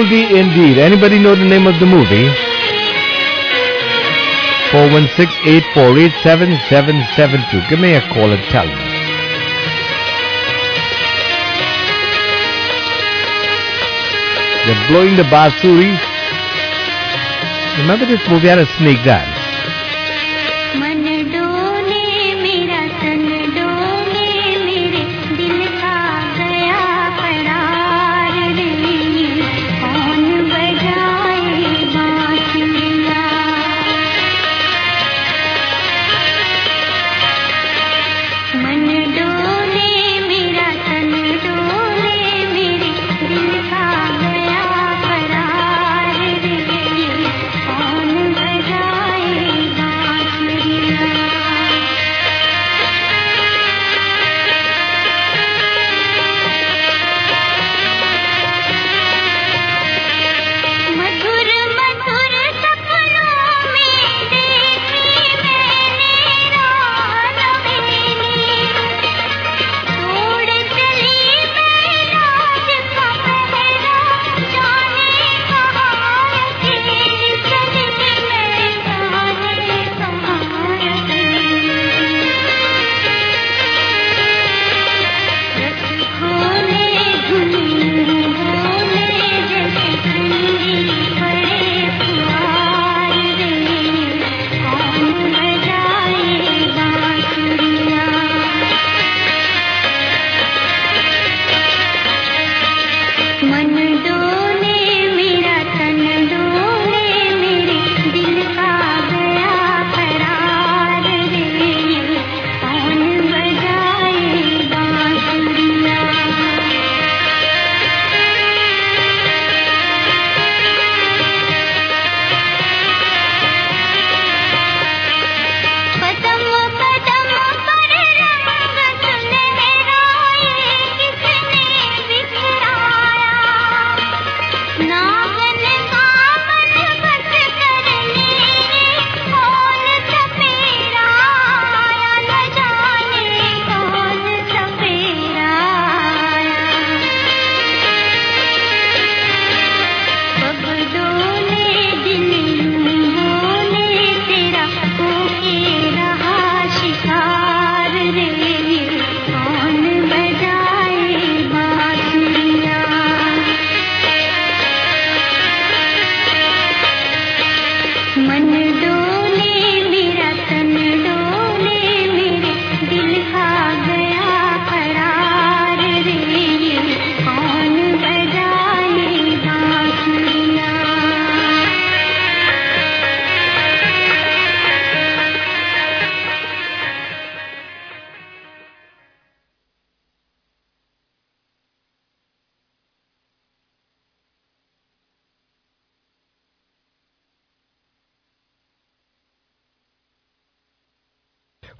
Oldie indeed. Anybody know the name of the movie? 416-848-7772. Give me a call and tell me. They're blowing the basuri. Remember this movie had a snake dance?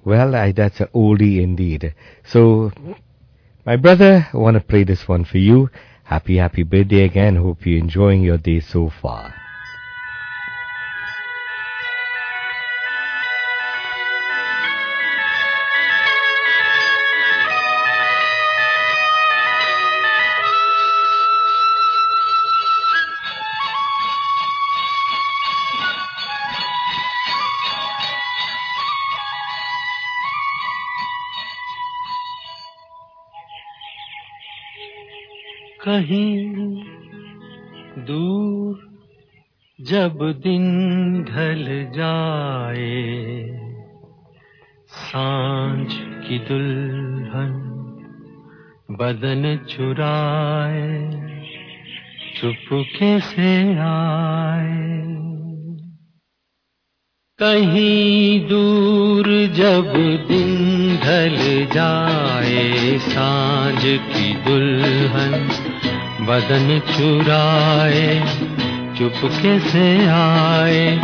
Well, I, that's an oldie indeed. So, my brother, I want to play this one for you. Happy, happy birthday again. Hope you're enjoying your day so far. کہیں دور جب دن ڈھل جائے، سانج کی دلہن بدن چرائے، چپکے سے آئے۔ کہیں دور جب دن ڈھل جائے، سانج کی دلہن بدن چورائے، چپکے سے آئے۔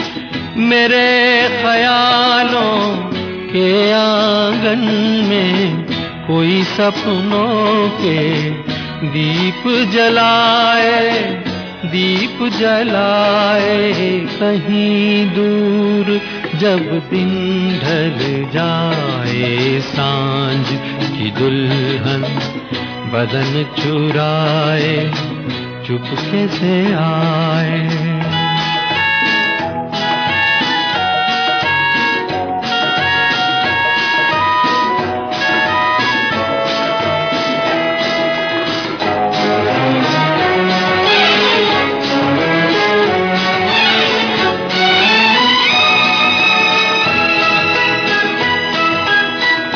میرے خیالوں کے آنگن میں کوئی سپنوں کے دیپ جلائے دیپ جلائے۔ کہیں دور جب دن ڈھل جائے، سانج کی دلہن بدن چورائے چپکے سے آئے۔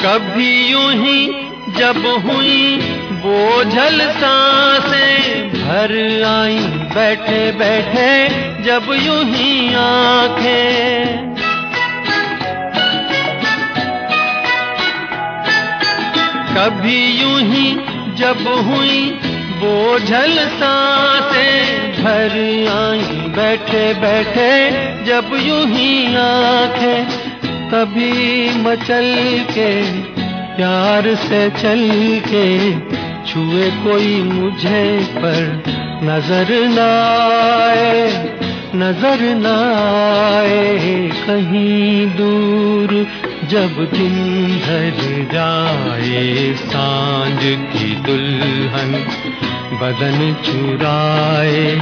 کبھی یوں ہی جب ہوئی بوجھل سانسیں بھر آئی بیٹھے بیٹھے جب یوں ہی آنکھیں کبھی یوں ہی جب ہوئی بوجھل سانسیں بھر آئی بیٹھے بیٹھے جب یوں ہی آنکھیں کبھی مچل کے پیار سے چل کے چھوئے کوئی مجھے پر نظر نہ آئے، نظر نہ آئے کہیں دور جب دن ڈھل جائے سانج کی دلہن بدن چرائے،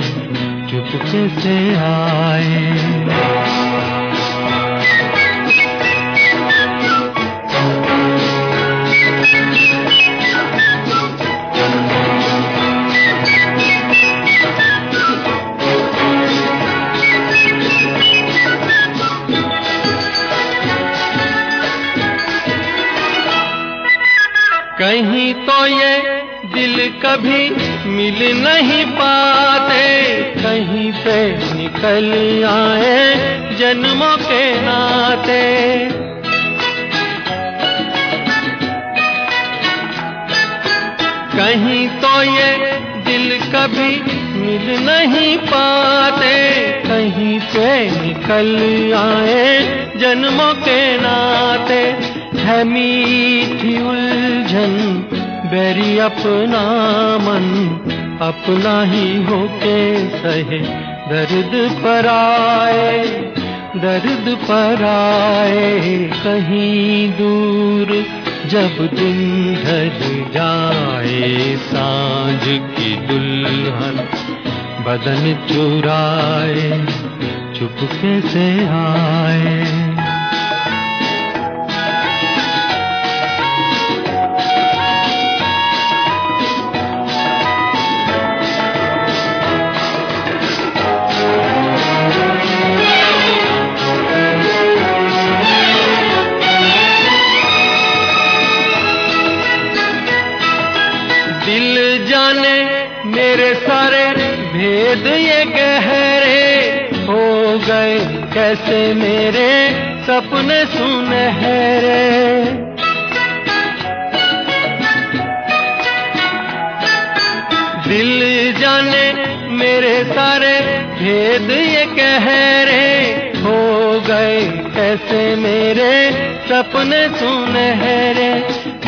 چپکے سے آئے۔ نہیں تو یہ دل کبھی مل نہیں پاتے۔ کہیں سے نکل آئے جنموں کے ناتے کہیں تو یہ دل کبھی مل نہیں پاتے۔ کہیں سے نکل آئے جنموں کے ناتے ہے میٹھی الجھن، بیری اپنا من، اپنا ہی ہو کے سہے۔ درد پر آئے، درد پر آئے، کہیں دور جب دن ڈھل جائے۔ سانج کی دلہن بدن چورائے چپکے سے آئے۔ جانے، میرے سارے بھید یہ گہرے ہو گئے، کیسے میرے سپنے سنہرے؟ دل جانے، میرے سارے بھید یہ کہرے ہو گئے، کیسے میرے سپنے سنہرے؟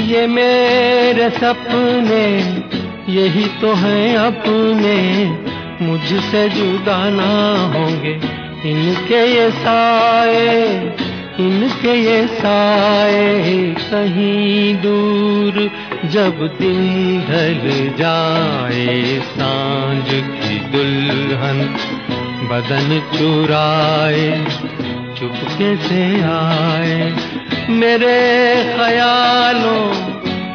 یہ میرے سپنے یہی تو ہیں اپنے مجھ سے جدا نہ ہوں گے۔ ان کے یہ سائے، ان کے یہ سائے کہیں دور، جب دن ڈھل جائے سانج کی دلہن، بدن چورائے چپکے سے آئے۔ میرے خیالوں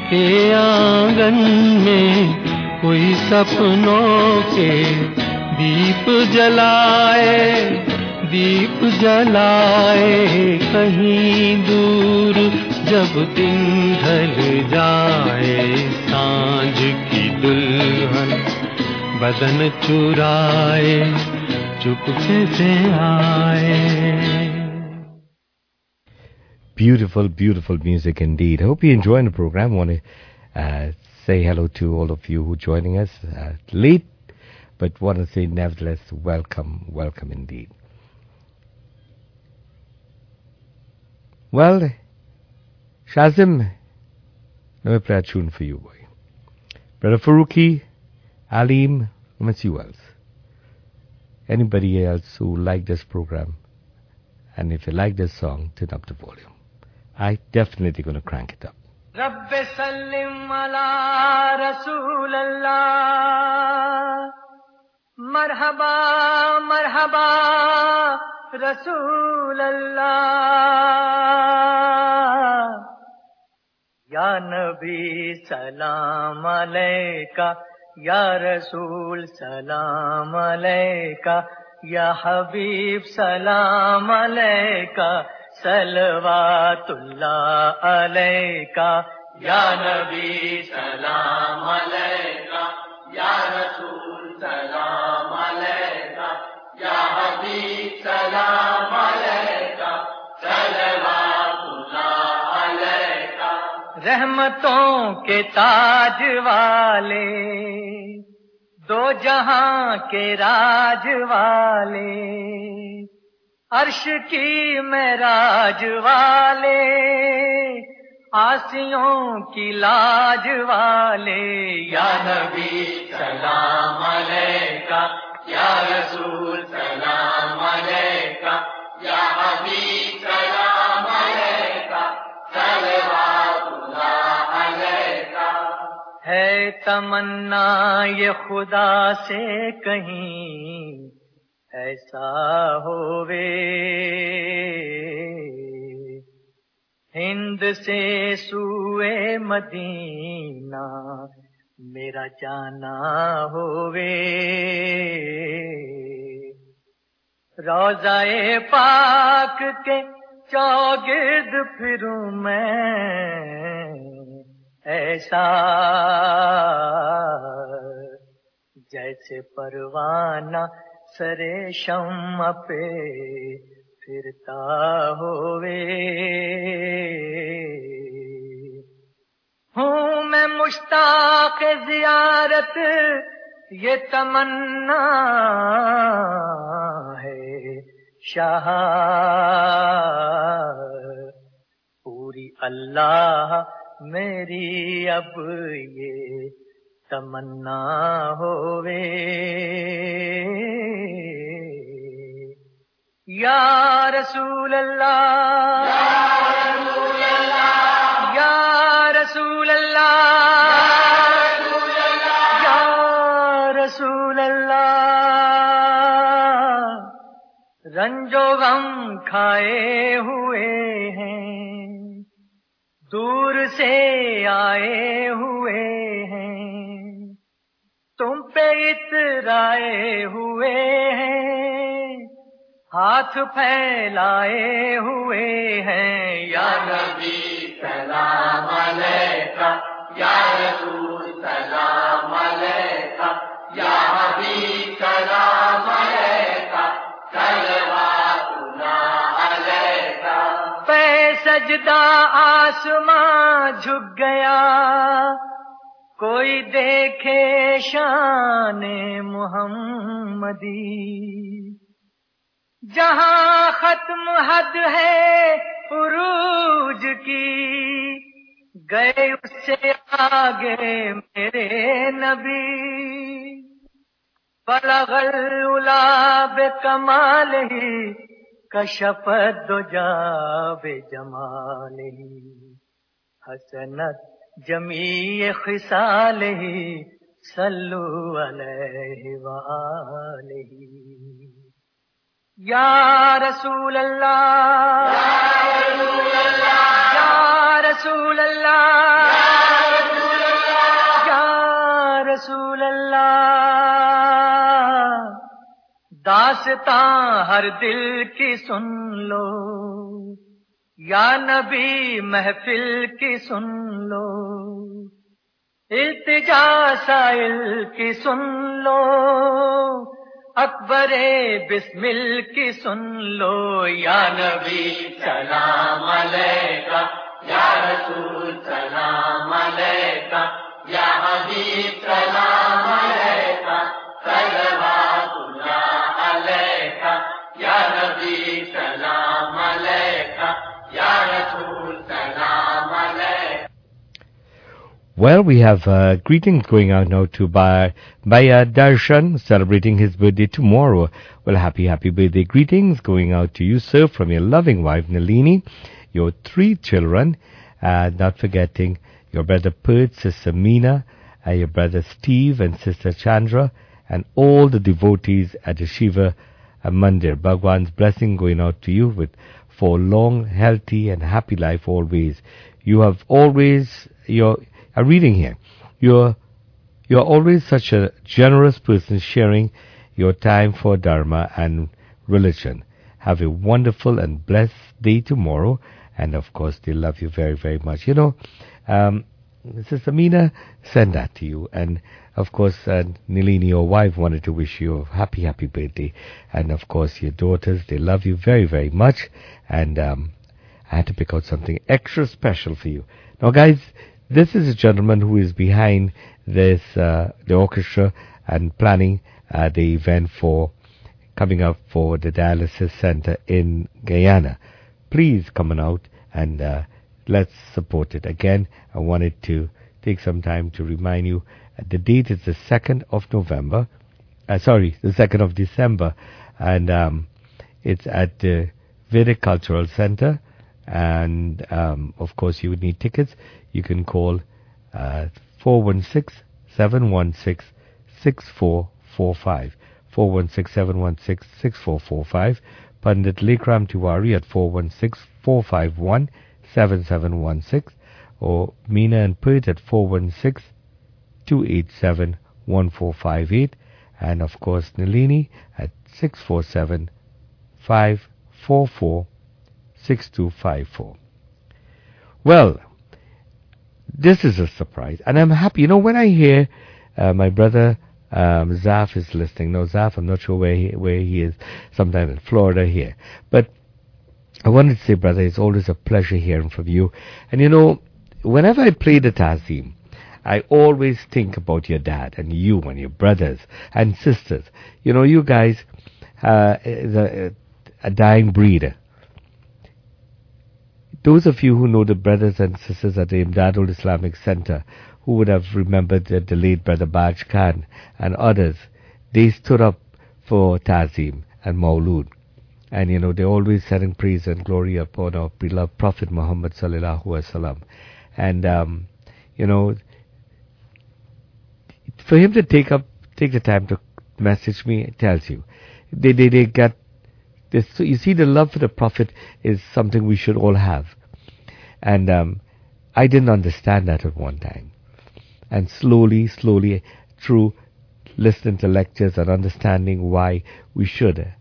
کے آنگن میں کوئی سپنوں کے دیپ جلائے دیپ جلائے کہیں دور جب دن ڈھل جائے سانج کی دلہن بدن چورائے چپکے سے آئے Beautiful, beautiful music indeed. I hope you enjoying the program. I want to uh, say hello to all of you who are joining us uh, late, but want to say nevertheless, welcome, welcome indeed. Well, Shazim, let me play a tune for you, boy. Brother Faruqi, Alim, let me see who else. Anybody else who like this program, and if you like this song, turn up the volume. I definitely gonna crank it up. رب سلم علی رسول اللہ۔ مرحبا مرحبا، رسول اللہ۔ یا نبی سلام علیکہ، یا رسول سلام علیکہ، یا حبیب سلام علیکہ سلوات اللہ علیہ کا یا نبی سلام علیہ یا رسول سلام علیہ یا حبیب سلام علیہ سلوات اللہ علیہ رحمتوں کے تاج والے۔ دو جہاں کے راج والے۔ عرش کی معراج والے آسیوں کی لاج والے۔ یا نبی سلام علیکہ یا رسول سلام علیکہ یا حبیب سلام علیکہ صلوات اللہ علیکہ۔ ہے تمنا یہ خدا سے کہیں ایسا ہووے۔ ہند سے سوئے مدینہ، میرا جانا ہووے۔ روزائے پاک کے چوگرد پھروں میں، ایسا جیسے پروانہ سر شم پہ پھرتا ہوئے۔ ہوں میں مشتاق زیارت، یہ تمنا ہے شاہ۔ پوری اللہ میری اب یہ تمنا ہوے یا رسول اللہ یا رسول اللہ یا رسول اللہ رنجو غم کھائے ہوئے ہیں دور سے آئے ہوئے ہیں تم پہ اترائے ہوئے ہیں ہاتھ پھیلائے ہوئے ہیں۔ یا نبی سلام علیکہ یا رسول سلام علیکہ یا حبیب سلام علیکہ صلواتنا علیکہ۔ پہ سجدہ آسمان جھک گیا کوئی دیکھے شان محمدی۔ جہاں ختم حد ہے عروج کی، گئے اس سے آگے میرے نبی۔ بلغلاب کمال ہی کشپ دو جاب جمال ہی۔ حسنت جمی خسال ہی سلو علیہ وآلہ۔ یا رسول اللہ۔ یا رسول اللہ۔ یا رسول اللہ۔ داستان ہر دل کی سن لو۔ یا نبی محفل کی سن لو، التجا سائل کی سن لو، اکبر بسمل کی سن لو، یا نبی سلام علیکہ، یا رسول سلام علیکہ، یا حبیب سلام علیکہ، صلوات اللہ علیکہ، یا نبی سلام Well, we have uh, greetings going out now to Ba- Baya Darshan, celebrating his birthday tomorrow. Well, happy, happy birthday greetings going out to you, sir, from your loving wife, Nalini, your three children, and not forgetting your brother Pert, sister Meena, and your brother Steve and sister Chandra, and all the devotees at the Shiva uh, Mandir. Bhagwan's blessing going out to you with for long, healthy and happy life always. You have always, you're, I'm reading here, you're, you're always such a generous person sharing your time for Dharma and religion. Have a wonderful and blessed day tomorrow. And of course, they love you very, very much. You know, um, Sister Mina sent that to you. And of course, uh, Nalini, your wife, wanted to wish you a happy, happy birthday. And of course, your daughters, they love you very, very much. And um, I had to pick out something extra special for you. Now, guys, this is a gentleman who is behind this, uh, the orchestra and planning uh, the event for coming up for the dialysis center in Guyana. Please come on out and uh, let's support it. Again, I wanted to take some time to remind you uh, the date is the 2nd of November, uh, sorry, the 2nd of December, and um, it's at the Vedic Cultural Center. And um, of course, you would need tickets. You can call uh, 416 716 6445. 416-716-6445. Pandit Lekram Tiwari at 416-451-7716 or Mina and Pert at 416-287-1458 and of course Nalini at 647-544-6254. Well, this is a surprise and I'm happy. You know, when I hear uh, my brother um, Zaf is listening. No, Zaf, I'm not sure where he, where he is. Sometime in Florida here. But I wanted to say, brother, it's always a pleasure hearing from you. And you know, whenever I play the Tazim, I always think about your dad and you and your brothers and sisters. You know, you guys, uh, a, a dying breed. Those of you who know the brothers and sisters at the Imdadul Islamic Center, who would have remembered the, the late brother Baj Khan and others, they stood up for Tazim and Maulud. And you know, they always sang praise and glory upon our beloved Prophet Muhammad sallallahu wasallam. And um, you know, for him to take up, take the time to message me, it tells you, they they they get this. So you see, the love for the Prophet is something we should all have. And um, I didn't understand that at one time and slowly, slowly, through listening to lectures and understanding why we should.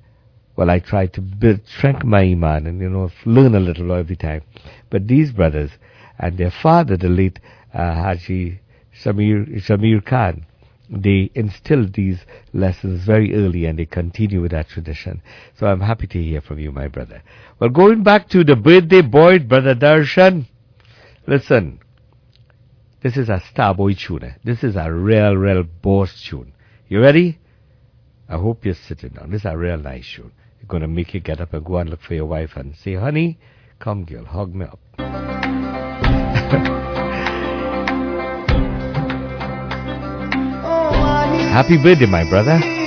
Well, I try to build, strengthen my iman and, you know, learn a little every time. But these brothers and their father, the late uh, Haji Shamir, Shamir Khan, they instilled these lessons very early and they continue with that tradition. So I'm happy to hear from you, my brother. Well, going back to the birthday boy, brother Darshan, listen, this is a Starboy tune. This is a real, real boss tune. You ready? I hope you're sitting down. This is a real nice tune. It's going to make you get up and go and look for your wife and say, honey, come girl, hug me up. Happy birthday, my brother.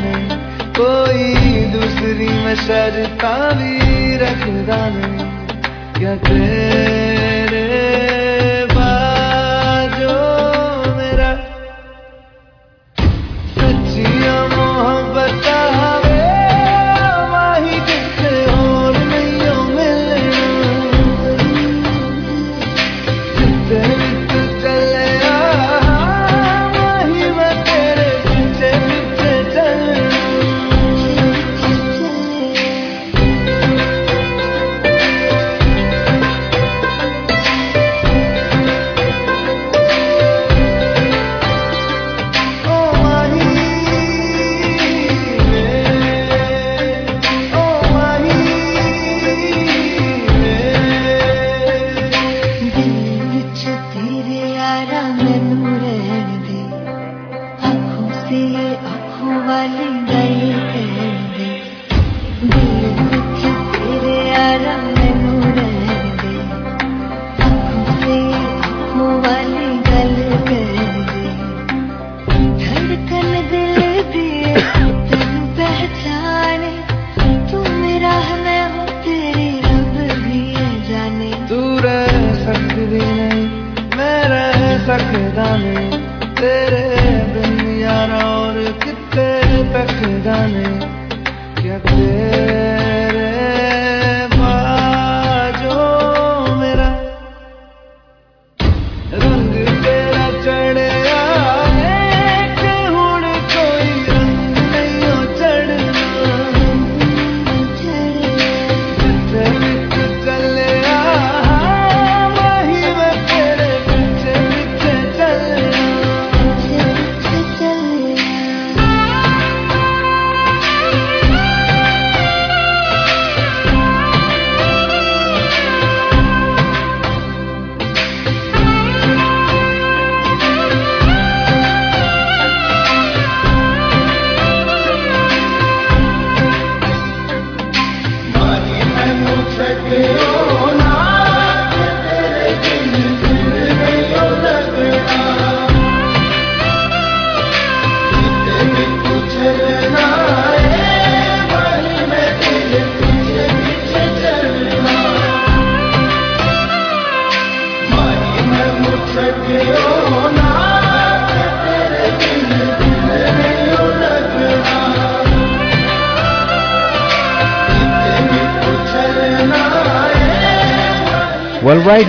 نہیں کوئی دوسری میں شرطا بھی رکھدا نہیں کیا تیرے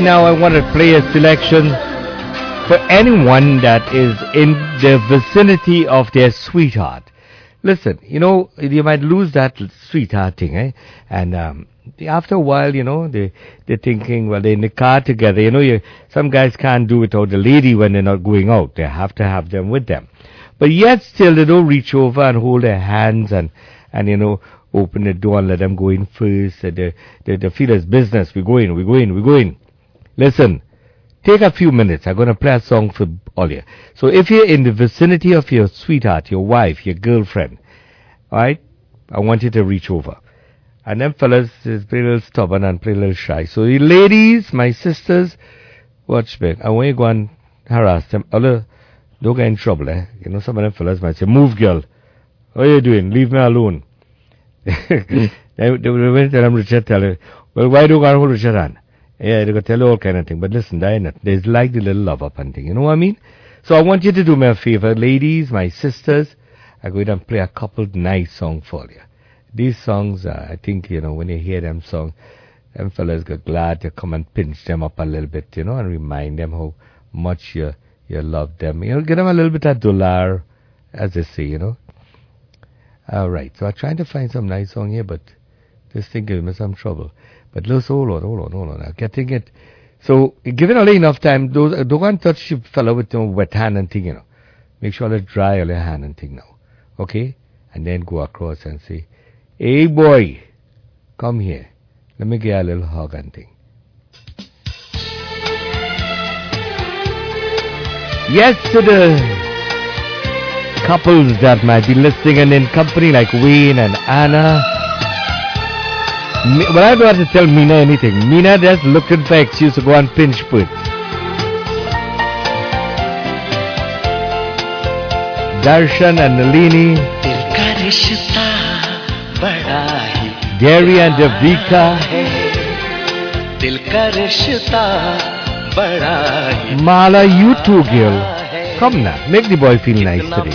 now I want to play a selection for anyone that is in the vicinity of their sweetheart. Listen, you know, you might lose that sweetheart thing, eh? And um, after a while, you know, they they're thinking, well, they're in the car together. You know, you, some guys can't do without the lady when they're not going out. They have to have them with them. But yet, still, they don't reach over and hold their hands and and you know open the door and let them go in first. They, they, feel it's business. We go in, we go in, we go in. Listen, take a few minutes. I'm going to play a song for all you. So if you're in the vicinity of your sweetheart, your wife, your girlfriend, alright, I want you to reach over. And them fellas is pretty little stubborn and pretty little shy. So you ladies, my sisters, watch me. I want you to go and harass them. Although, don't get in trouble, eh? You know, some of them fellas might say, move girl. What are you doing? Leave me alone. they, they, them Richard tell well, why do you got hold Richard hand? Yeah, they go tell you all kind of thing. But listen, it. There's like the little love up and thing. You know what I mean? So I want you to do me a favor, ladies, my sisters. I'm going to play a couple nice songs for you. These songs, uh, I think, you know, when you hear them song, them fellas get glad to come and pinch them up a little bit, you know, and remind them how much you, you love them. You know, give them a little bit of dollar, as they say, you know. All right. So I'm trying to find some nice song here, but this thing gives me some trouble. But hold on, hold on. I'm getting it. So given only enough time, those uh, don't go and touch fellow with no wet hand and thing, you know. Make sure let dry all your hand and thing now. Okay? And then go across and say, Hey boy, come here. Let me you a little hug and thing. Yes to the couples that might be listening and in company like Wayne and Anna. But I don't have to tell Mina anything. Mina just looking for excuse to go and pinch foot. Darshan and Nalini. Gary and Devika. Mala, you too, girl. Come now, make the boy feel nice today.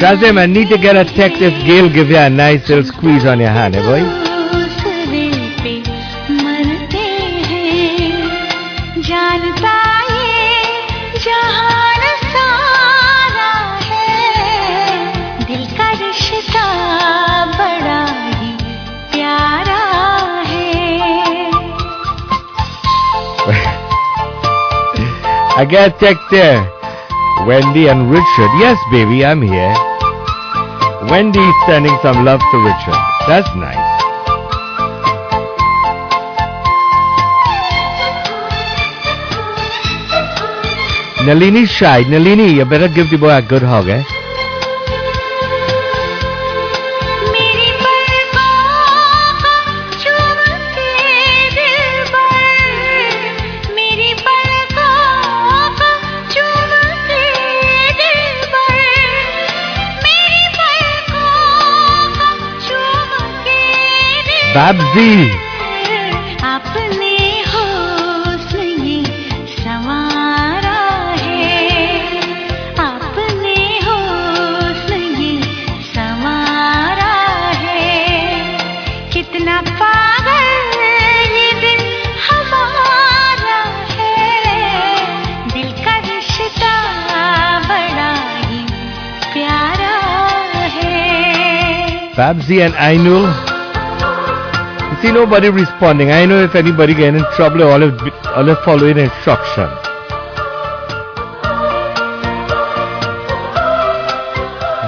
Does him, I need to get a text if Gail give you a nice little squeeze on your hand, eh, boy? I got text there. Wendy and Richard. Yes, baby, I'm here. Wendy sending some love to Richard. That's nice. Nalini shy. Nalini, you better give the boy a good hug, eh? سبزی اپنے حسن سوارا ہے۔ ہے۔ کتنا دل ہمارا ہے۔ دل کا رشتہ بڑا ہی پیارا ہے۔ سبزی and I know see nobody responding. I know if anybody get in trouble, all of all of following instruction.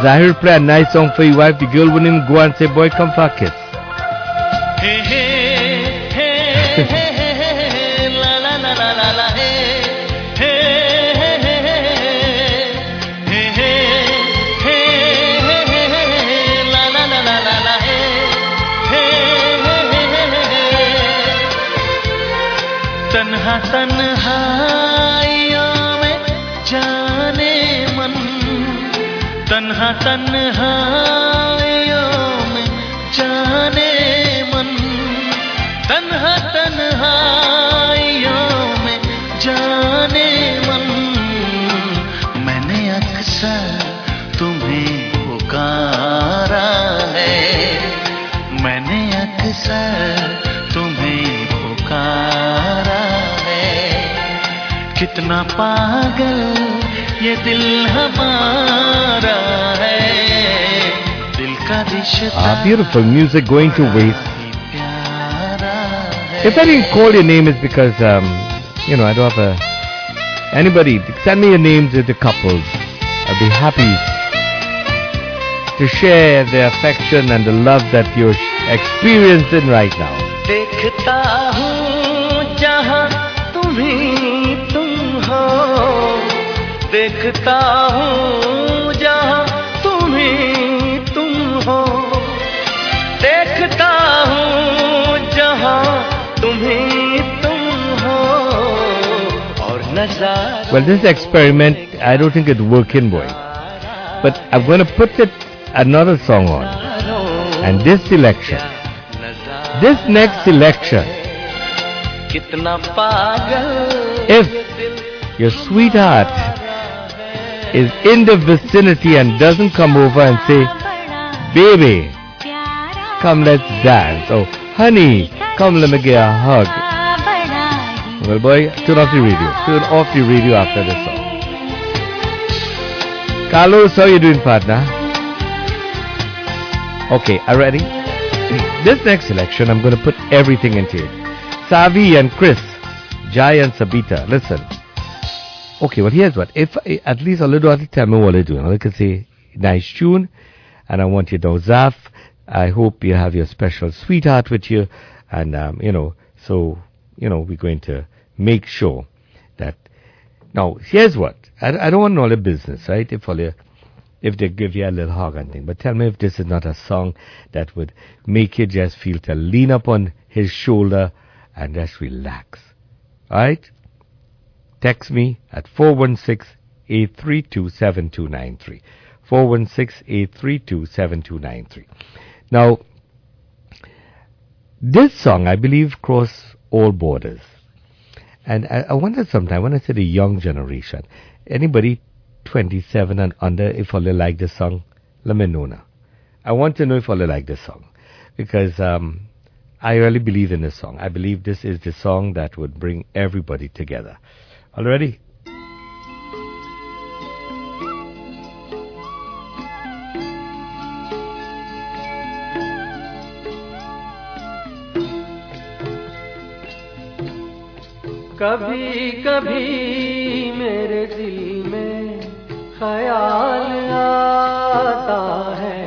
Zahir play a nice song for your wife. The girl wouldn't go and say, boy, come for a पागल ये दिल हमारा है दिल का रिश्ता Ah, beautiful music going to waste. प्यारा है If I didn't call your name, it's because, um, you know, I don't have a. Anybody, send me your names with the couples. I'll be happy to share the affection and the love that you're experiencing right now. देखता हूँ जहाँ तुम ही तुम हो देखता हूँ जहाँ तुम ही तुम हो और नजारा Well, this experiment, I don't think it's working, boy. But I'm going to put it another song on. And this selection, this next selection, कितना पागल if your sweetheart is in the vicinity and doesn't come over and say, baby, come let's dance. Oh, honey, come let me get a hug. Well, boy, turn off the radio. Turn off the radio after this song. Carlos, how you doing, partner? Okay, are ready? This next selection, I'm going to put everything into it. Savi and Chris, Jai and Sabita, listen. Okay, well, here's what. If at least a little at tell me what they're doing. I can say, nice tune, and I want you to Zaf, I hope you have your special sweetheart with you, and, um, you know, so, you know, we're going to make sure that. Now, here's what. I, I don't want all the business, right? If all the, if they give you a little hug and thing, but tell me if this is not a song that would make you just feel to lean up on his shoulder and just relax. Alright? Text me at 416-832-7293. 416-832-7293. Now, this song, I believe, crossed all borders. And I, I wonder sometimes, when I say the young generation, anybody 27 and under, if all they like this song, let me know now. I want to know if all like this song. Because um, I really believe in this song. I believe this is the song that would bring everybody together. Already? کبھی کبھی میرے دل میں خیال آتا ہے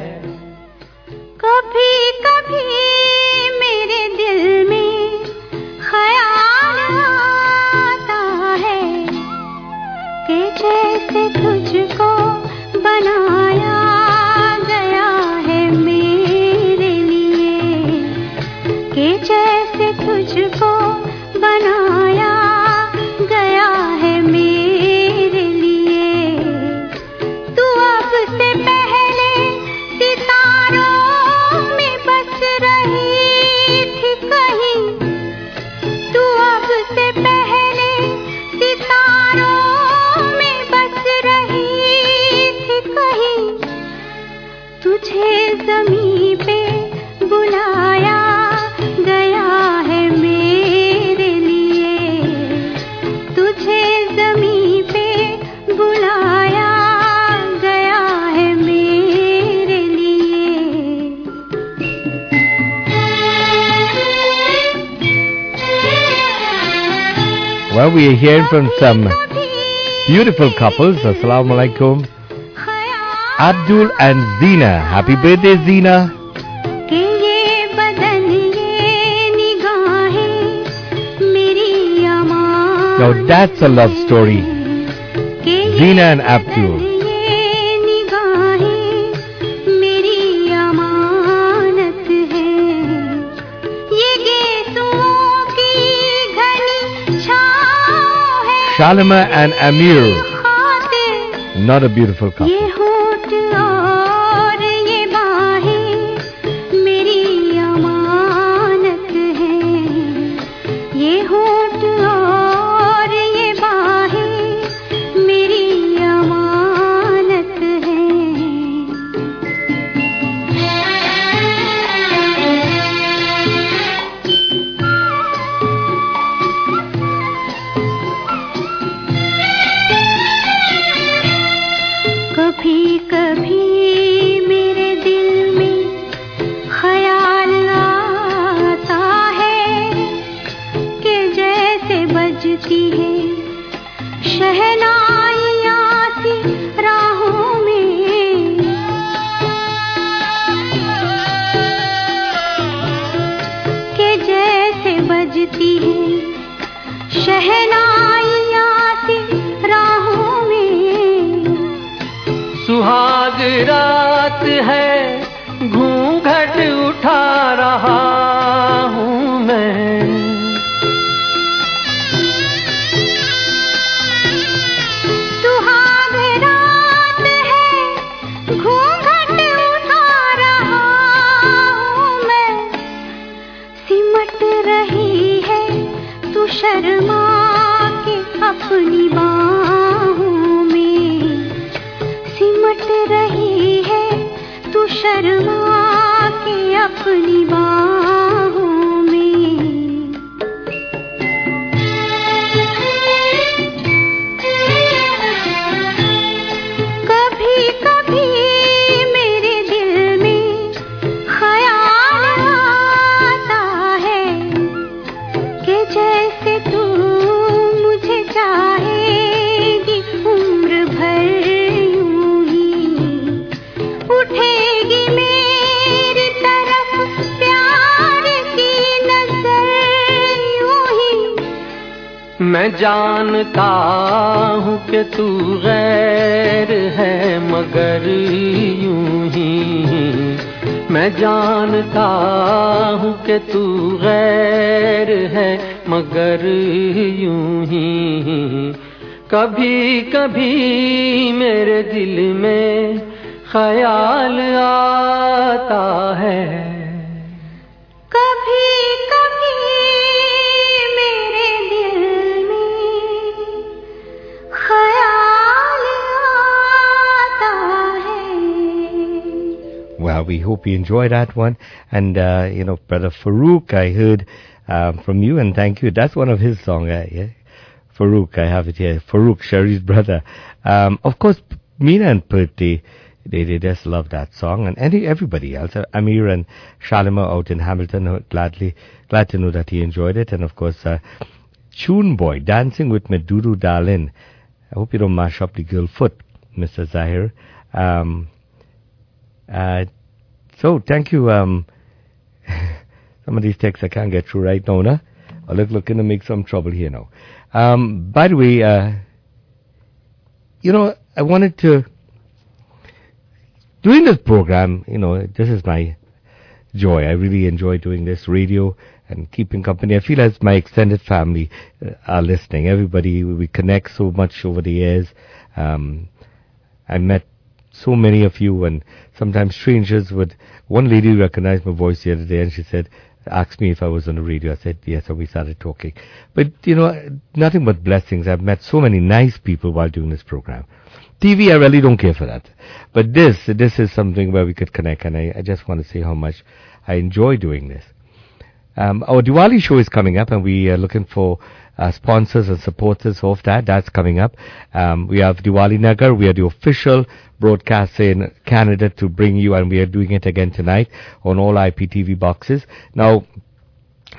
we are hearing from some beautiful couples. Assalamu alaikum. Abdul and Zina. Happy birthday, Zina. Now that's a love story. Zina and Abdul. Shalima and Amir. Not a beautiful couple. جانتا ہوں کہ تو غیر ہے، مگر یوں ہی۔ میں جانتا ہوں کہ تو غیر ہے، مگر یوں ہی۔ کبھی کبھی میرے دل میں خیال آتا ہے۔ We hope you enjoy that one. And, uh, you know, Brother Farouk, I heard um, from you, and thank you. That's one of his songs, uh, yeah? Farouk, I have it here. Farouk, Sherry's brother. Um, of course, Meena and Purti, they, they just love that song. And any, everybody else, uh, Amir and Shalima out in Hamilton, uh, gladly, glad to know that he enjoyed it. And of course, uh, Tune Boy, Dancing with Meduru Darlin. I hope you don't mash up the girl foot, Mr. Zahir. Um, uh, so thank you. Um, some of these texts I can't get through right now, nah? Oh, look, looking to make some trouble here now. Um, by the way, uh, you know, I wanted to doing this program. You know, this is my joy. I really enjoy doing this radio and keeping company. I feel as my extended family uh, are listening. Everybody, we connect so much over the years. Um, I met so many of you and sometimes strangers would, one lady recognized my voice the other day and she said, asked me if I was on the radio. I said yes and we started talking. But you know, nothing but blessings. I've met so many nice people while doing this program. TV, I really don't care for that. But this, this is something where we could connect and I, I just want to say how much I enjoy doing this. Um, our Diwali show is coming up, and we are looking for uh, sponsors and supporters of that. That's coming up. Um, we have Diwali Nagar. We are the official broadcaster in Canada to bring you, and we are doing it again tonight on all IPTV boxes. Now,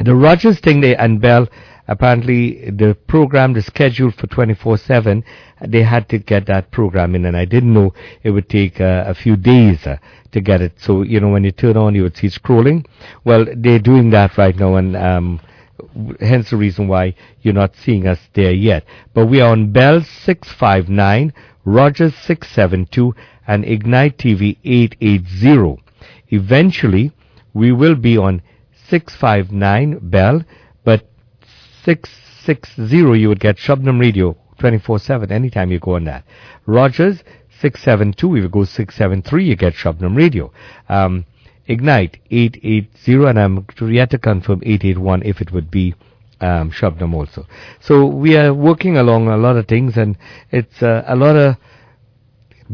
the Rogers thing they unveiled apparently the program is scheduled for 24/7. They had to get that program in, and I didn't know it would take uh, a few days uh, to get it. So you know, when you turn on, you would see scrolling. Well, they're doing that right now, and um, hence the reason why you're not seeing us there yet. But we are on Bell 659, Rogers 672, and Ignite TV 880. Eventually, we will be on 659 Bell, but 660 you would get Shabnum Radio 24-7 anytime you go on that. Rogers 672, we will go 673, you get Shabnum Radio. Um, Ignite 880, and I'm yet to confirm 881 if it would be um, Shabnum also. So we are working along a lot of things, and it's uh, a lot of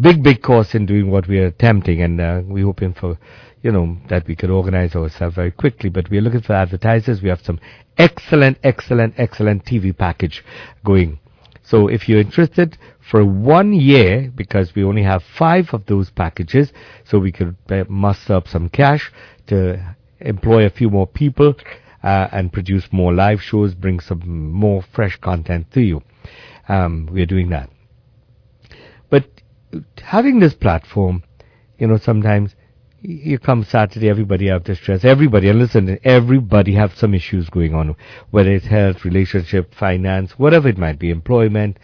big, big costs in doing what we are attempting, and uh, we're hoping for, you know, that we could organize ourselves very quickly. But we're looking for advertisers. We have some excellent, excellent, excellent TV package going. So if you're interested for one year, because we only have five of those packages, so we could uh, muster up some cash to employ a few more people uh, and produce more live shows, bring some more fresh content to you. Um, we're doing that. But having this platform, you know, sometimes you come Saturday, everybody have the stress. Everybody, and listen, everybody have some issues going on, whether it's health, relationship, finance, whatever it might be, employment.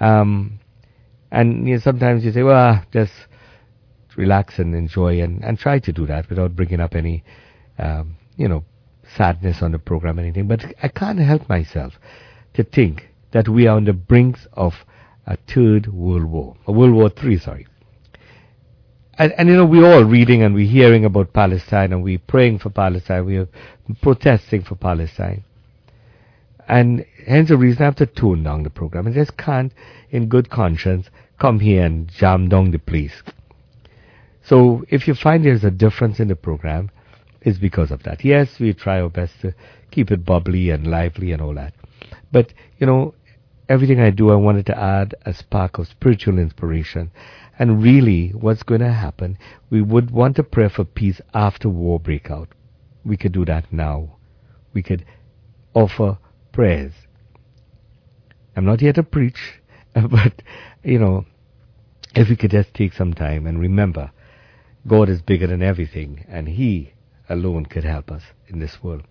Um, and you know, sometimes you say, well, just relax and enjoy and, and try to do that without bringing up any, um, you know, sadness on the program or anything. But I can't help myself to think that we are on the brinks of a third world war, a World War Three, sorry. And, and you know, we're all reading and we're hearing about Palestine and we're praying for Palestine, we're protesting for Palestine. And hence the reason I have to tone down the program. I just can't, in good conscience, come here and jam down the place. So if you find there's a difference in the program, it's because of that. Yes, we try our best to keep it bubbly and lively and all that. But, you know, everything I do, I wanted to add a spark of spiritual inspiration. And really, what's going to happen, we would want to pray for peace after war breakout. We could do that now. We could offer prayers. I'm not here to preach, but, you know, if we could just take some time and remember, God is bigger than everything, and He alone could help us in this world.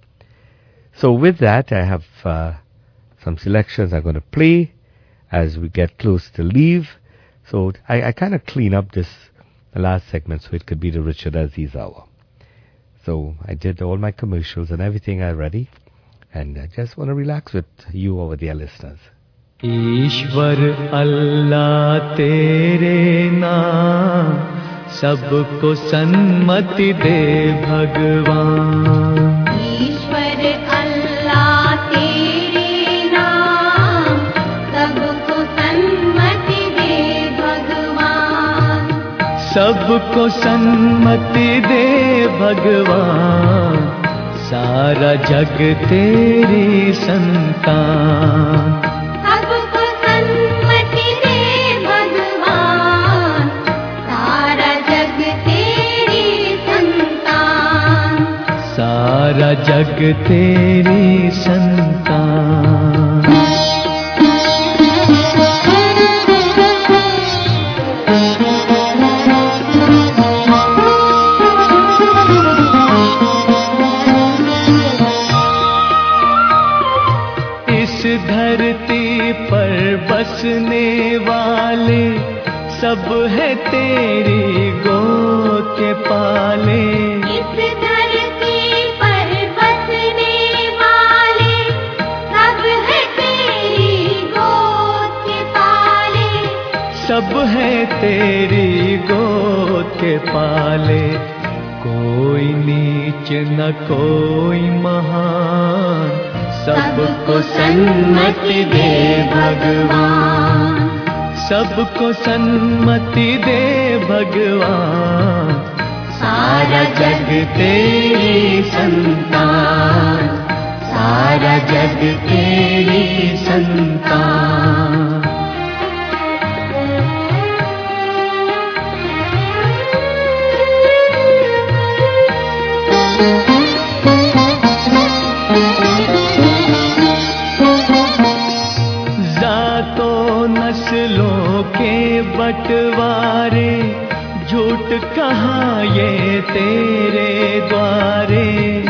So with that, I have uh, some selections I'm going to play as we get close to leave. So I, I kind of clean up this the last segment so it could be the Richard Aziz hour. So I did all my commercials and everything already, and I just want to relax with you over there, listeners. ईश्वर अल्लाह तेरे नाम सबको सन्मति दे भगवान सबको सन्मति दे भगवान। सारा जग तेरी संतान। सारा जग तेरी संतान سب ہے تیری گود کے پالے۔ سب ہے تیری گود کے پالے۔ سب ہے تیری گود کے پالے۔ کوئی نیچ نہ کوئی مہان سب کو سنمت دے بھگوان۔ सबको सन्मति दे भगवान। सारा जग तेरी संतान। सारा जग तेरी संतान یہ تیرے دوارے۔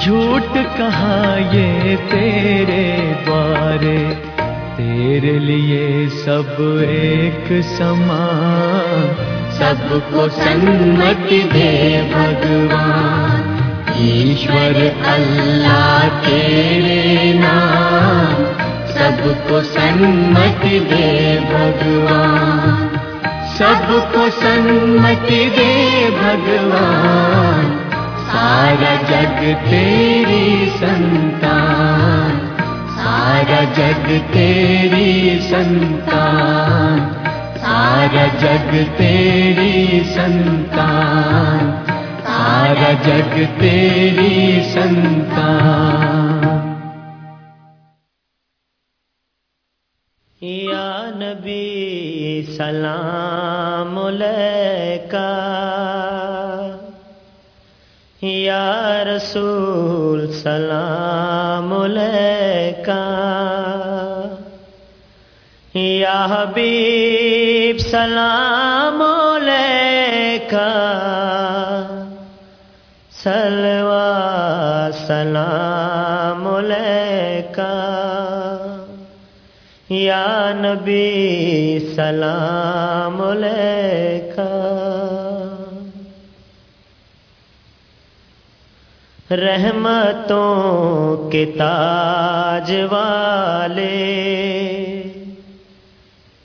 جھوٹ کہاں یہ تیرے دوارے؟ تیرے لیے سب ایک سمان سب کو سنمتی دے بھگوان۔ ईश्वर अल्लाह तेरे नाम सबको सन्मति दे भगवान। सबको सन्मति दे भगवान सारा जग तेरी संतान सारा जग तेरी संतान सारा जग तेरी संतान سارا جگ تیری سنتا یا نبی سلام علیکہ یا رسول سلام علیکہ یا حبیب سلام سلام علیکہ۔ یا نبی، سلام علیکہ۔ رحمتوں کے تاج والے۔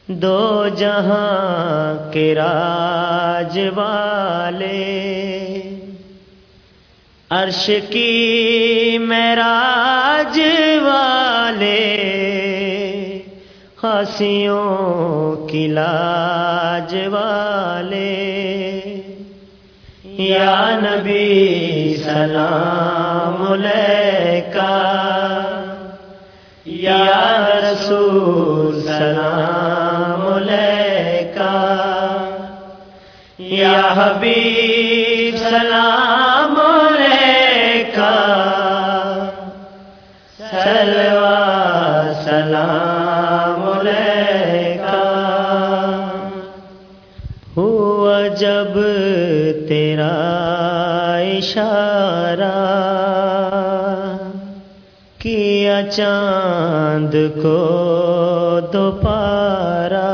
دو جہاں کے راج والے۔ عرش کی میراج والے خاصیوں کی لاج والے۔ یا نبی سلام کا یا رسول سلام کا یا حبیب سلام چاند کو دوپارا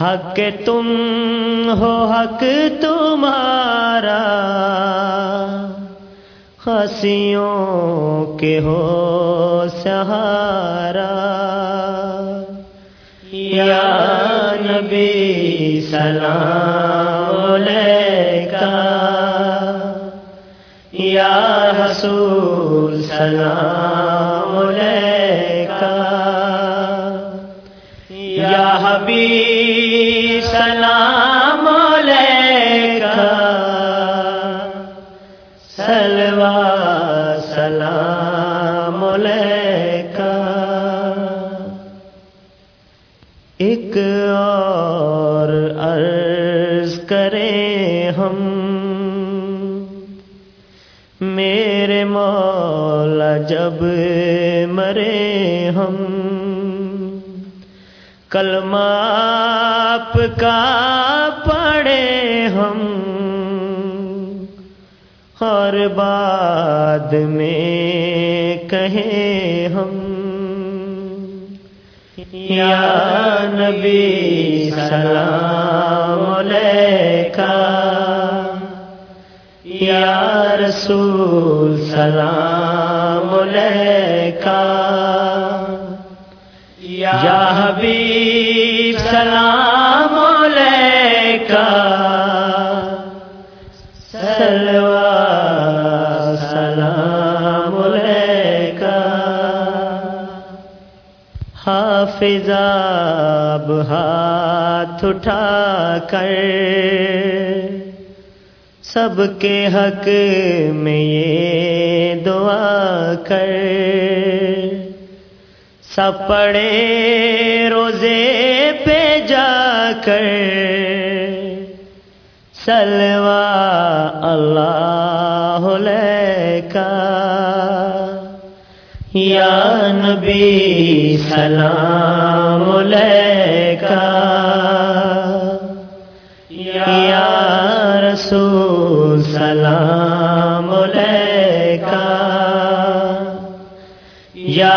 حق تم ہو، حق تمہارا۔ خسیوں کے ہو سہارا۔ یا نبی سلام لے کا یا حسور سلام علیکہ یا حبیب سلام علیکہ سلوا سلام علیکہ جب مرے ہم۔ کلمہ آپ کا پڑھے ہم۔ اور بعد میں کہیں ہم۔ یا نبی سلام علیکہ۔ یا رسول سلام کا یا حبیب سلام کا سلوا سلام ہاتھ اٹھا کر۔ سب کے حق میں یہ کر۔ سب پڑے روزے پہ جا کر۔ سلوا اللہ کا۔ یا نبی، سلام کا۔ یا رسول، سلام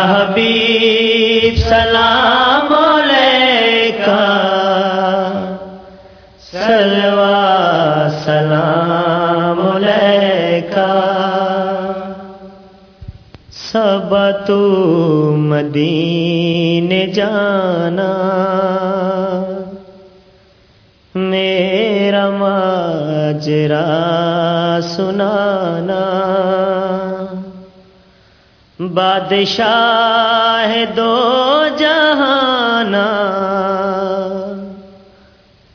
حبیب سلام کا سلوا سلام علیکہ۔ سب تو مدین جانا۔ میرا ماجرا سنانا۔ بادشاہ دو جہانا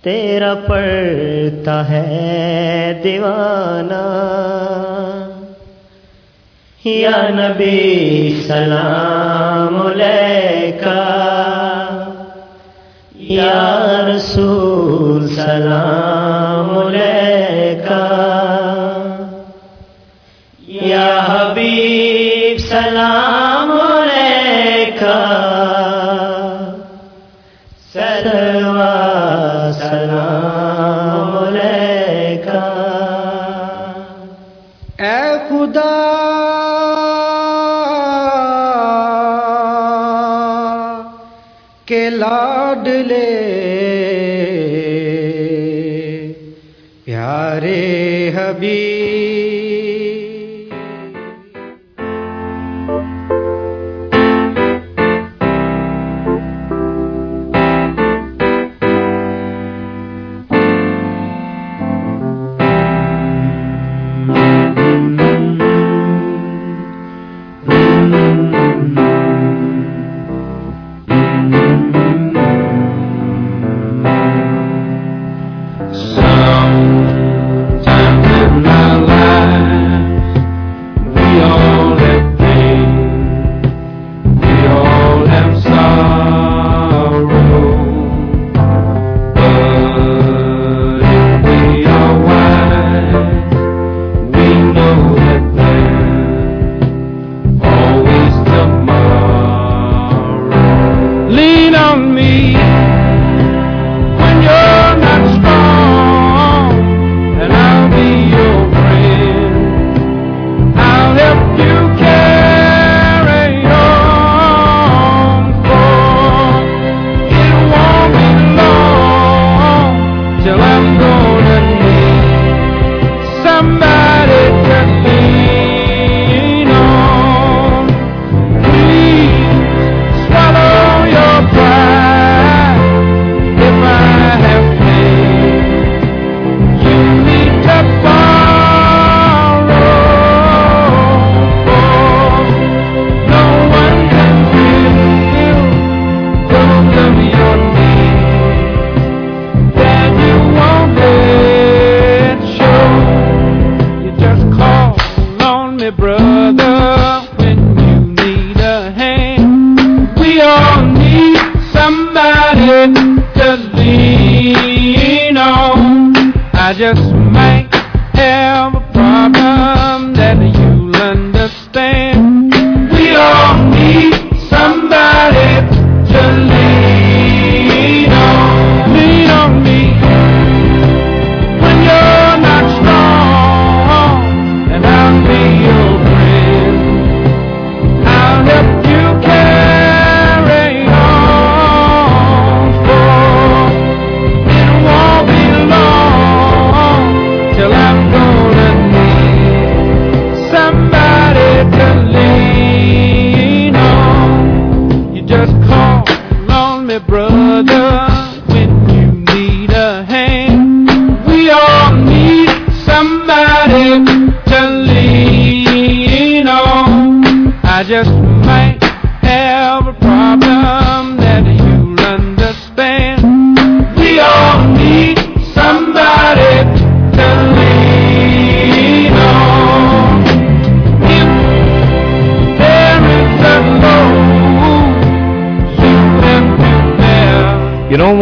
تیرا پڑتا ہے دیوانہ۔ یا نبی سلام علیکہ۔ یا رسول سلام علیکہ۔ Nabi.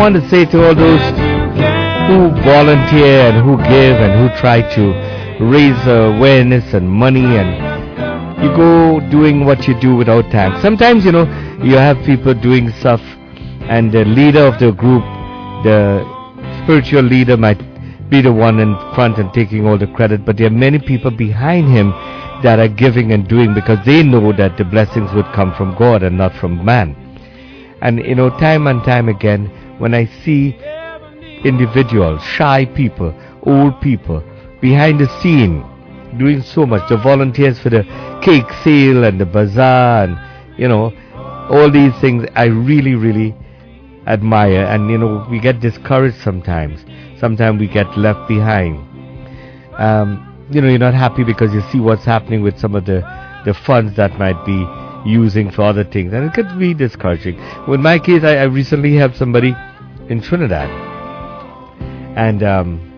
want to say to all those who volunteer and who give and who try to raise awareness and money and you go doing what you do without thanks. Sometimes, you know, you have people doing stuff and the leader of the group, the spiritual leader might be the one in front and taking all the credit, but there are many people behind him that are giving and doing because they know that the blessings would come from God and not from man. And you know, time and time again, when I see individuals, shy people, old people, behind the scene, doing so much, the volunteers for the cake sale and the bazaar and, you know, all these things I really, really admire. And, you know, we get discouraged sometimes. Sometimes we get left behind. Um, you know, you're not happy because you see what's happening with some of the, the funds that might be using for other things. And it could be discouraging. In my case, I, I recently helped somebody in Trinidad. And um,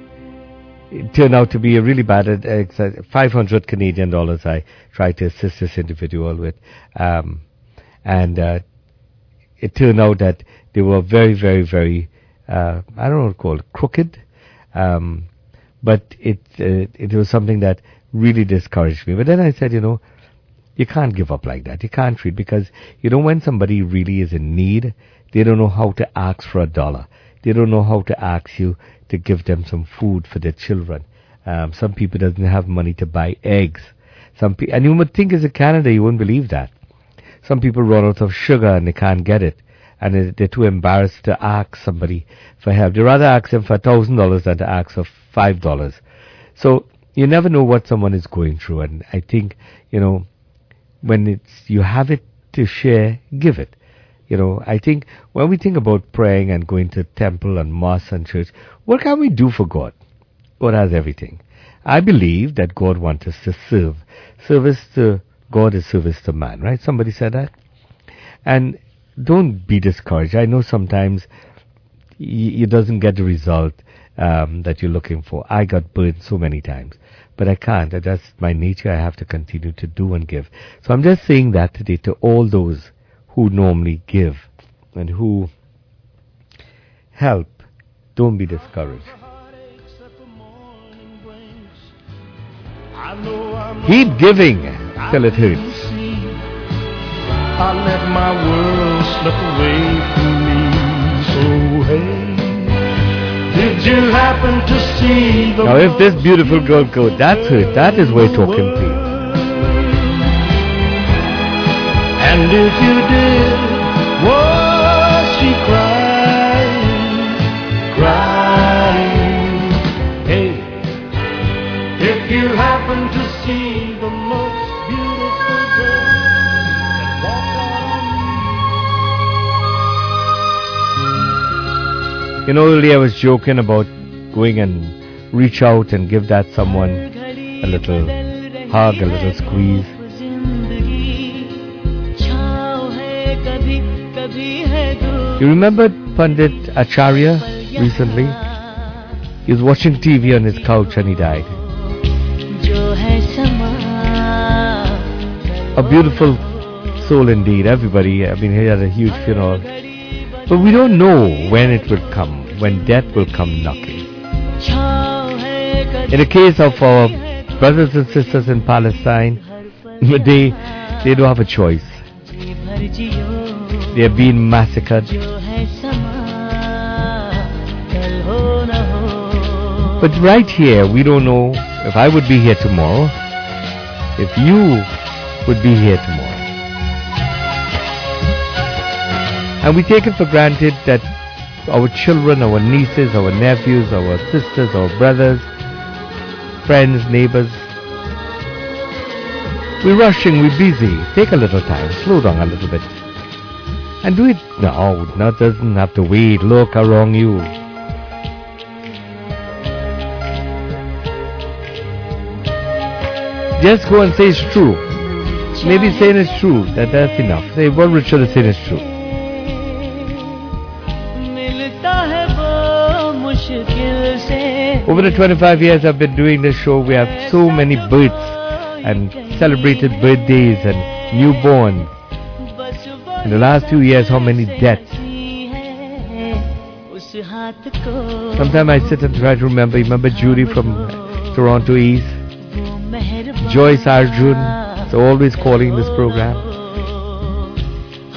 it turned out to be a really bad, uh, uh, 500 Canadian dollars I tried to assist this individual with. Um, and uh, it turned out that they were very, very, very, uh, I don't know what to call it, crooked. Um, but it, uh, it was something that really discouraged me. But then I said, you know, you can't give up like that. You can't treat because you know when somebody really is in need, they don't know how to ask for a dollar. They don't know how to ask you to give them some food for their children. Um, some people doesn't have money to buy eggs. Some pe- and you would think as a Canada you wouldn't believe that. Some people run out of sugar and they can't get it, and they- they're too embarrassed to ask somebody for help. They rather ask them for thousand dollars than to ask for five dollars. So you never know what someone is going through, and I think you know when it's you have it to share, give it. You know, I think when we think about praying and going to temple and mosque and church, what can we do for God? God has everything. I believe that God wants us to serve. Service to God is service to man, right? Somebody said that. And don't be discouraged. I know sometimes you doesn't get the result um, that you're looking for. I got burned so many times, but I can't. That's my nature. I have to continue to do and give. So I'm just saying that today to all those who normally give and who help. Don't be discouraged. Keep giving till it hurts. Did you happen to see the Now, if this beautiful girl could, that's it. That is where talking please. And if you did, You know, earlier I was joking about going and reach out and give that someone a little hug, a little squeeze. You remember Pandit Acharya recently? He was watching TV on his couch and he died. A beautiful soul indeed, everybody. I mean, he had a huge funeral. But we don't know when it will come, when death will come knocking. In the case of our brothers and sisters in Palestine, they, they don't have a choice. They are being massacred. But right here, we don't know if I would be here tomorrow, if you would be here tomorrow. And we take it for granted that our children, our nieces, our nephews, our sisters, our brothers, friends, neighbors, we're rushing, we're busy. Take a little time, slow down a little bit. And do it now, not doesn't have to wait, look around you. Just go and say it's true. Maybe saying it's true, that that's enough. Say what Richard is saying is true. Over the 25 years I've been doing this show, we have so many births and celebrated birthdays and newborns. In the last few years, how many deaths? Sometimes I sit and try to remember. Remember Judy from Toronto East? Joyce Arjun, so always calling this program.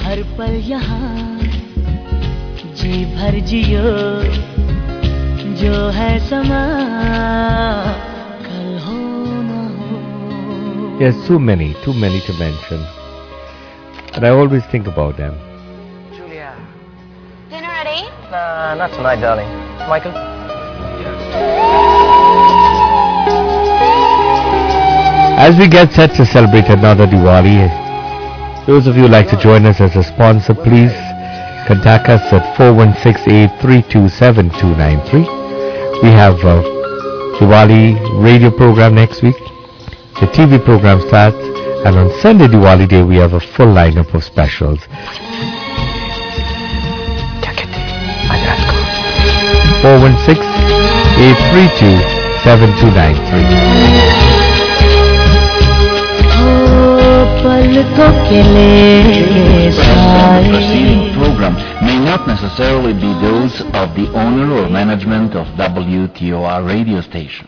हर पल यहाँ जी भर जियो जो है समा कल हो न हो There's too many, too many to mention. And I always think about them. Julia. Dinner at 8? Nah, not tonight, darling. Michael? As we get set to celebrate another Diwali, those of you who like to join us as a sponsor, please contact us at 416-832-7293. We have a Diwali radio program next week. The TV program starts, and on Sunday Diwali Day we have a full lineup of specials. आज रात को 416-832-7293. हो पलकों के लिए साए preceding program may not necessarily be those of the owner or management of WTOR radio station.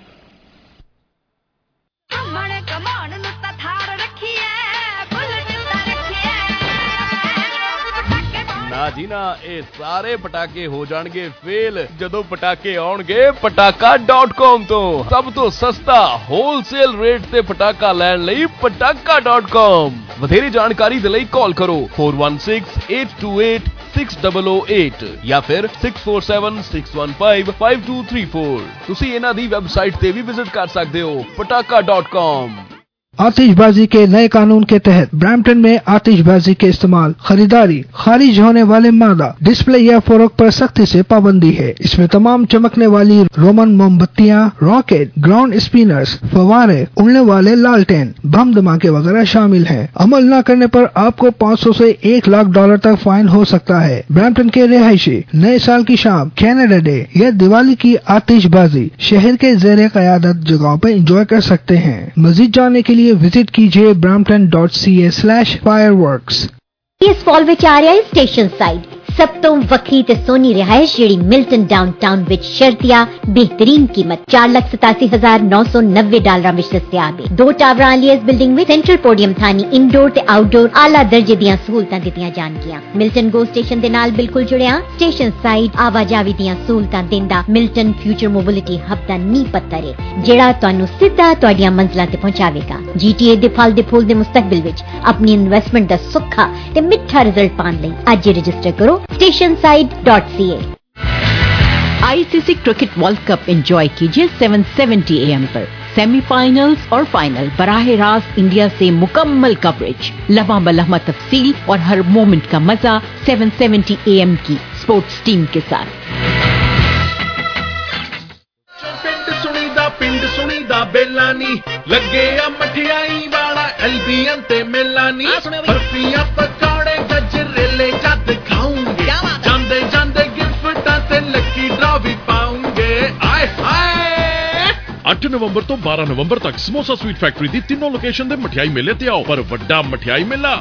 ਨਾ ਜੀ ਨਾ ਇਹ ਸਾਰੇ ਪਟਾਕੇ ਹੋ ਜਾਣਗੇ ਫੇਲ ਜਦੋਂ ਪਟਾਕੇ ਆਉਣਗੇ pataka.com ਤੋਂ ਸਭ ਤੋਂ ਸਸਤਾ ਹੋਲਸੇਲ ਰੇਟ ਤੇ ਪਟਾਕਾ ਲੈਣ ਲਈ pataka.com ਵਧੇਰੇ ਜਾਣਕਾਰੀ ਦੇ ਲਈ ਕਾਲ ਕਰੋ 416828 4168286008 ਜਾਂ ਫਿਰ 6476155234 ਤੁਸੀਂ ਇਹਨਾਂ ਦੀ ਵੈਬਸਾਈਟ ਤੇ ਵੀ ਵਿਜ਼ਿਟ ਕਰ ਸਕਦੇ ਹੋ آتش بازی کے نئے قانون کے تحت برامٹن میں آتش بازی کے استعمال، خریداری، خارج ہونے والے مادہ، ڈسپلے یا فروغ پر سختی سے پابندی ہے۔ اس میں تمام چمکنے والی رومن موم بتیاں، راکٹ، گراؤنڈ اسپینرز فوارے، اڑنے والے لالٹین، بم دھماکے وغیرہ شامل ہیں۔ عمل نہ کرنے پر آپ کو پانچ سو سے ایک لاکھ ڈالر تک فائن ہو سکتا ہے۔ برامٹن کے رہائشی، نئے سال کی شام، کینیڈا ڈے یا دیوالی کی آتش بازی، شہر کے زیر قیادت جگہوں پر انجوائے کر سکتے ہیں۔ مزید جاننے کے لیے لیے وزٹ کیجیے Brampton dot C A slash fireworks. Station site. ਸਭ ਤੋਂ ਵੱਖਰੀ ਤੇ ਸੋਹਣੀ ਰਿਹਾਇਸ਼ ਜਿਹੜੀ ਮਿਲਟਨ ਡਾਊਨਟਾਊਨ ਵਿੱਚ ਸ਼ਰਤੀਆ, ਬਿਹਤਰੀਨ ਕੀਮਤ 487990 ਡਾਲਰਾਂ ਵਿੱਚ ਦਸਤਿਆਬ ਹੈ ਦੋ ਟਾਵਰਾਂ ਵਾਲੀ ਇਸ ਬਿਲਡਿੰਗ ਵਿੱਚ ਸੈਂਟਰਲ ਪੋਡੀਅਮ ਥਾਨੀ ਇਨਡੋਰ ਤੇ ਆਊਟਡੋਰ ਆਲਾ ਦਰਜੇ ਦੀਆਂ ਸਹੂਲਤਾਂ ਦਿੱਤੀਆਂ ਜਾਣਗੀਆਂ। ਮਿਲਟਨ ਗੋ ਸਟੇਸ਼ਨ ਦੇ ਨਾਲ ਬਿਲਕੁਲ ਜੁੜਿਆ, ਸਟੇਸ਼ਨ ਸਾਈਡ ਆਵਾਜਾਵੀ ਦੀਆਂ ਸਹੂਲਤਾਂ ਦਿੰਦਾ ਮਿਲਟਨ ਫਿਊਚਰ ਮੋਬਿਲਿਟੀ ਹੱਬ ਦਾ ਨੀਂਹ ਪੱਥਰ ਹੈ, ਜਿਹੜਾ ਤੁਹਾਨੂੰ ਸਿੱਧਾ ਤੁਹਾਡੀਆਂ ਮੰਜ਼ਲਾਂ ਤੇ ਪਹੁੰਚਾਵੇਗਾ। ਜੀਟੀਏ ਦੇ ਫਲ ਦੇ ਫੁੱਲ ਦੇ ਮੁਸਤਕਬਲ ਵਿੱਚ ਆਪਣੀ ਇਨਵੈਸਟਮੈਂਟ ਦਾ ਸੁੱਖਾ ਤੇ ਮਿੱਠਾ ਰਿਜ਼ਲਟ ਪਾਉਣ ਲਈ ਅੱਜ ਹੀ ਰਜਿਸਟਰ ਕਰੋ station side dot C A I C C cricket world cup enjoy کیجیے سیون سیونٹی اے ایم پر سیمی فائنلز اور فائنل براہ راست انڈیا سے مکمل کوریج لمحہ بلحمہ تفصیل اور ہر مومنٹ کا مزہ سیون سیونٹی اے ایم کی اسپورٹس ٹیم کے ساتھ پنڈ سنی دا بیلانی لگے مٹھیائی والا ایل بی ایم تے میلانی برفیاں پکاڑے 8 ਨਵੰਬਰ ਤੋਂ 12 ਨਵੰਬਰ ਤੱਕ ਸਮੋਸਾ ਸਵੀਟ ਫੈਕਟਰੀ ਦੀ ਤਿੰਨੋਂ ਲੋਕੇਸ਼ਨ ਦੇ ਮਠਿਆਈ ਮੇਲੇ ਤੇ ਆਓ। ਪਰ ਵੱਡਾ ਮਠਿਆਈ ਮੇਲਾ